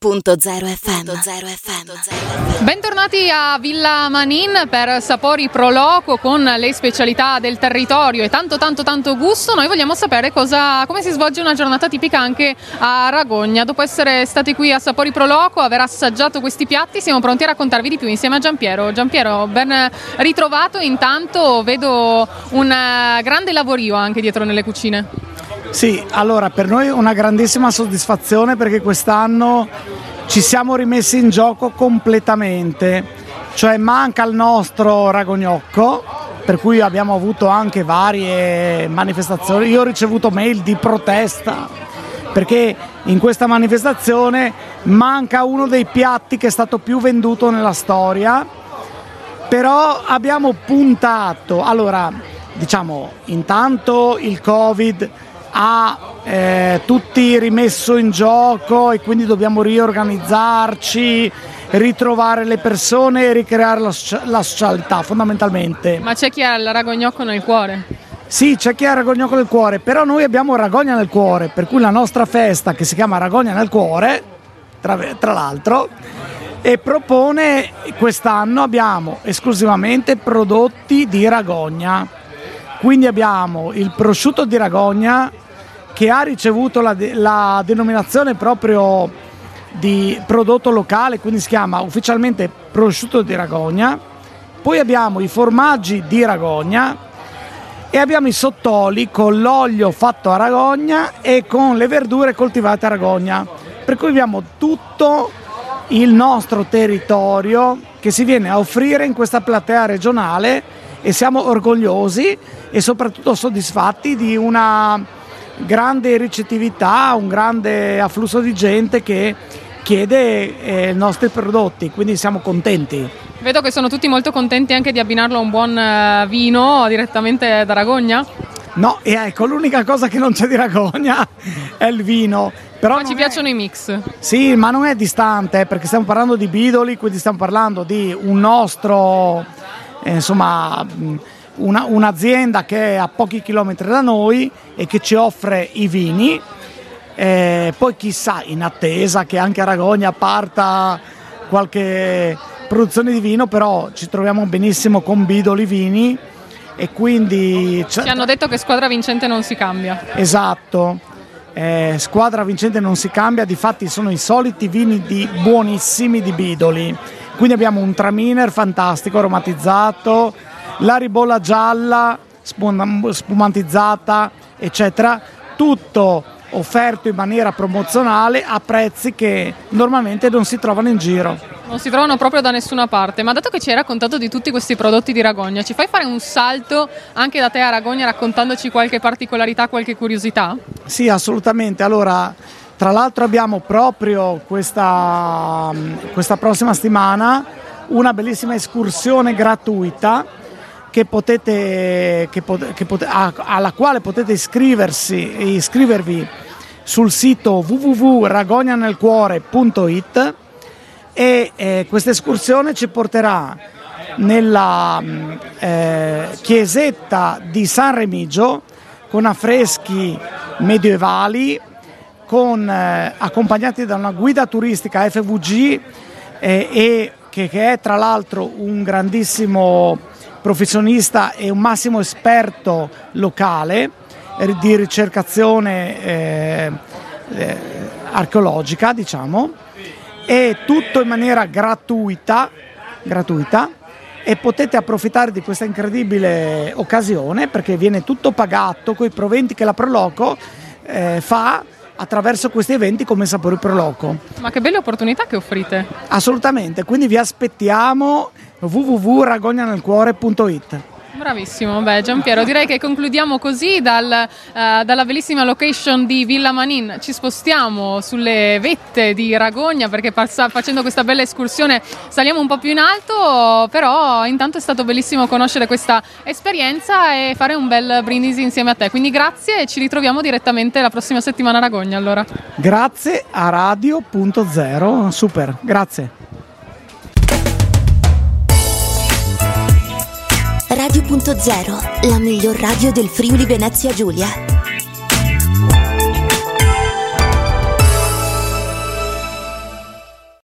FM. Bentornati a Villa Manin per Sapori Pro Loco con le specialità del territorio e tanto tanto tanto gusto. Noi vogliamo sapere cosa, come si svolge una giornata tipica anche a Ragogna. Dopo essere stati qui a Sapori Pro Loco, aver assaggiato questi piatti, siamo pronti a raccontarvi di più insieme a Giampiero. Giampiero, ben ritrovato. Intanto vedo un grande lavorio anche dietro nelle cucine. Sì, allora per noi è una grandissima soddisfazione perché quest'anno ci siamo rimessi in gioco completamente, cioè manca il nostro ragognocco, per cui abbiamo avuto anche varie manifestazioni. Io ho ricevuto mail di protesta perché in questa manifestazione manca uno dei piatti che è stato più venduto nella storia, però abbiamo puntato, allora diciamo intanto il Covid ha eh, tutti rimesso in gioco e quindi dobbiamo riorganizzarci, ritrovare le persone e ricreare la, la socialità fondamentalmente. Ma c'è chi ha il ragognocco nel cuore? Sì, c'è chi ha ragognocco nel cuore, però noi abbiamo Ragogna nel cuore, per cui la nostra festa che si chiama Ragogna nel cuore, tra, tra l'altro, e propone quest'anno abbiamo esclusivamente prodotti di Ragogna. Quindi abbiamo il prosciutto di Ragogna che ha ricevuto la, la denominazione proprio di prodotto locale, quindi si chiama ufficialmente prosciutto di Ragogna. Poi abbiamo i formaggi di Ragogna e abbiamo i sottoli con l'olio fatto a Ragogna e con le verdure coltivate a Ragogna. Per cui abbiamo tutto il nostro territorio che si viene a offrire in questa platea regionale e siamo orgogliosi e soprattutto soddisfatti di una grande ricettività, un grande afflusso di gente che chiede eh, i nostri prodotti, quindi siamo contenti. Vedo che sono tutti molto contenti anche di abbinarlo a un buon eh, vino direttamente da Ragogna. No, e ecco, l'unica cosa che non c'è di Ragogna è il vino. Però ma ci piacciono i mix. Sì, ma non è distante, perché stiamo parlando di Bidoli, quindi stiamo parlando di un nostro, eh, insomma una, un'azienda che è a pochi chilometri da noi e che ci offre i vini. Eh, poi chissà, in attesa che anche a Ragogna parta qualche produzione di vino, però ci troviamo benissimo con Bidoli Vini e quindi... Ci hanno detto che squadra vincente non si cambia. Esatto, eh, squadra vincente non si cambia, difatti sono i soliti vini di, buonissimi di Bidoli. Quindi abbiamo un traminer fantastico, aromatizzato, la ribolla gialla spumantizzata, eccetera, tutto offerto in maniera promozionale a prezzi che normalmente non si trovano in giro. Non si trovano proprio da nessuna parte, ma dato che ci hai raccontato di tutti questi prodotti di Ragogna, ci fai fare un salto anche da te a Ragogna raccontandoci qualche particolarità, qualche curiosità? Sì, assolutamente. Allora, tra l'altro abbiamo proprio questa, questa prossima settimana una bellissima escursione gratuita che potete, che pot- che pot- alla quale potete iscriversi iscrivervi sul sito www.ragognanelcuore.it e eh, questa escursione ci porterà nella mm, eh, chiesetta di San Remigio con affreschi medievali con, eh, accompagnati da una guida turistica FVG eh, e che, che, è tra l'altro un grandissimo professionista e un massimo esperto locale eh, di ricercazione eh, eh, archeologica, diciamo, e tutto in maniera gratuita, gratuita e potete approfittare di questa incredibile occasione perché viene tutto pagato con i proventi che la Proloco eh, fa attraverso questi eventi come Sapori Proloco. Ma che belle opportunità che offrite! Assolutamente, quindi vi aspettiamo www.ragognanelcuore.it. Bravissimo, beh Giampiero, direi che concludiamo così dal, uh, dalla bellissima location di Villa Manin, ci spostiamo sulle vette di Ragogna perché passa, facendo questa bella escursione saliamo un po' più in alto, però intanto è stato bellissimo conoscere questa esperienza e fare un bel brindisi insieme a te, quindi grazie e ci ritroviamo direttamente la prossima settimana a Ragogna allora. Grazie a Radio.0, super, grazie. Radio.0, la miglior radio del Friuli Venezia Giulia.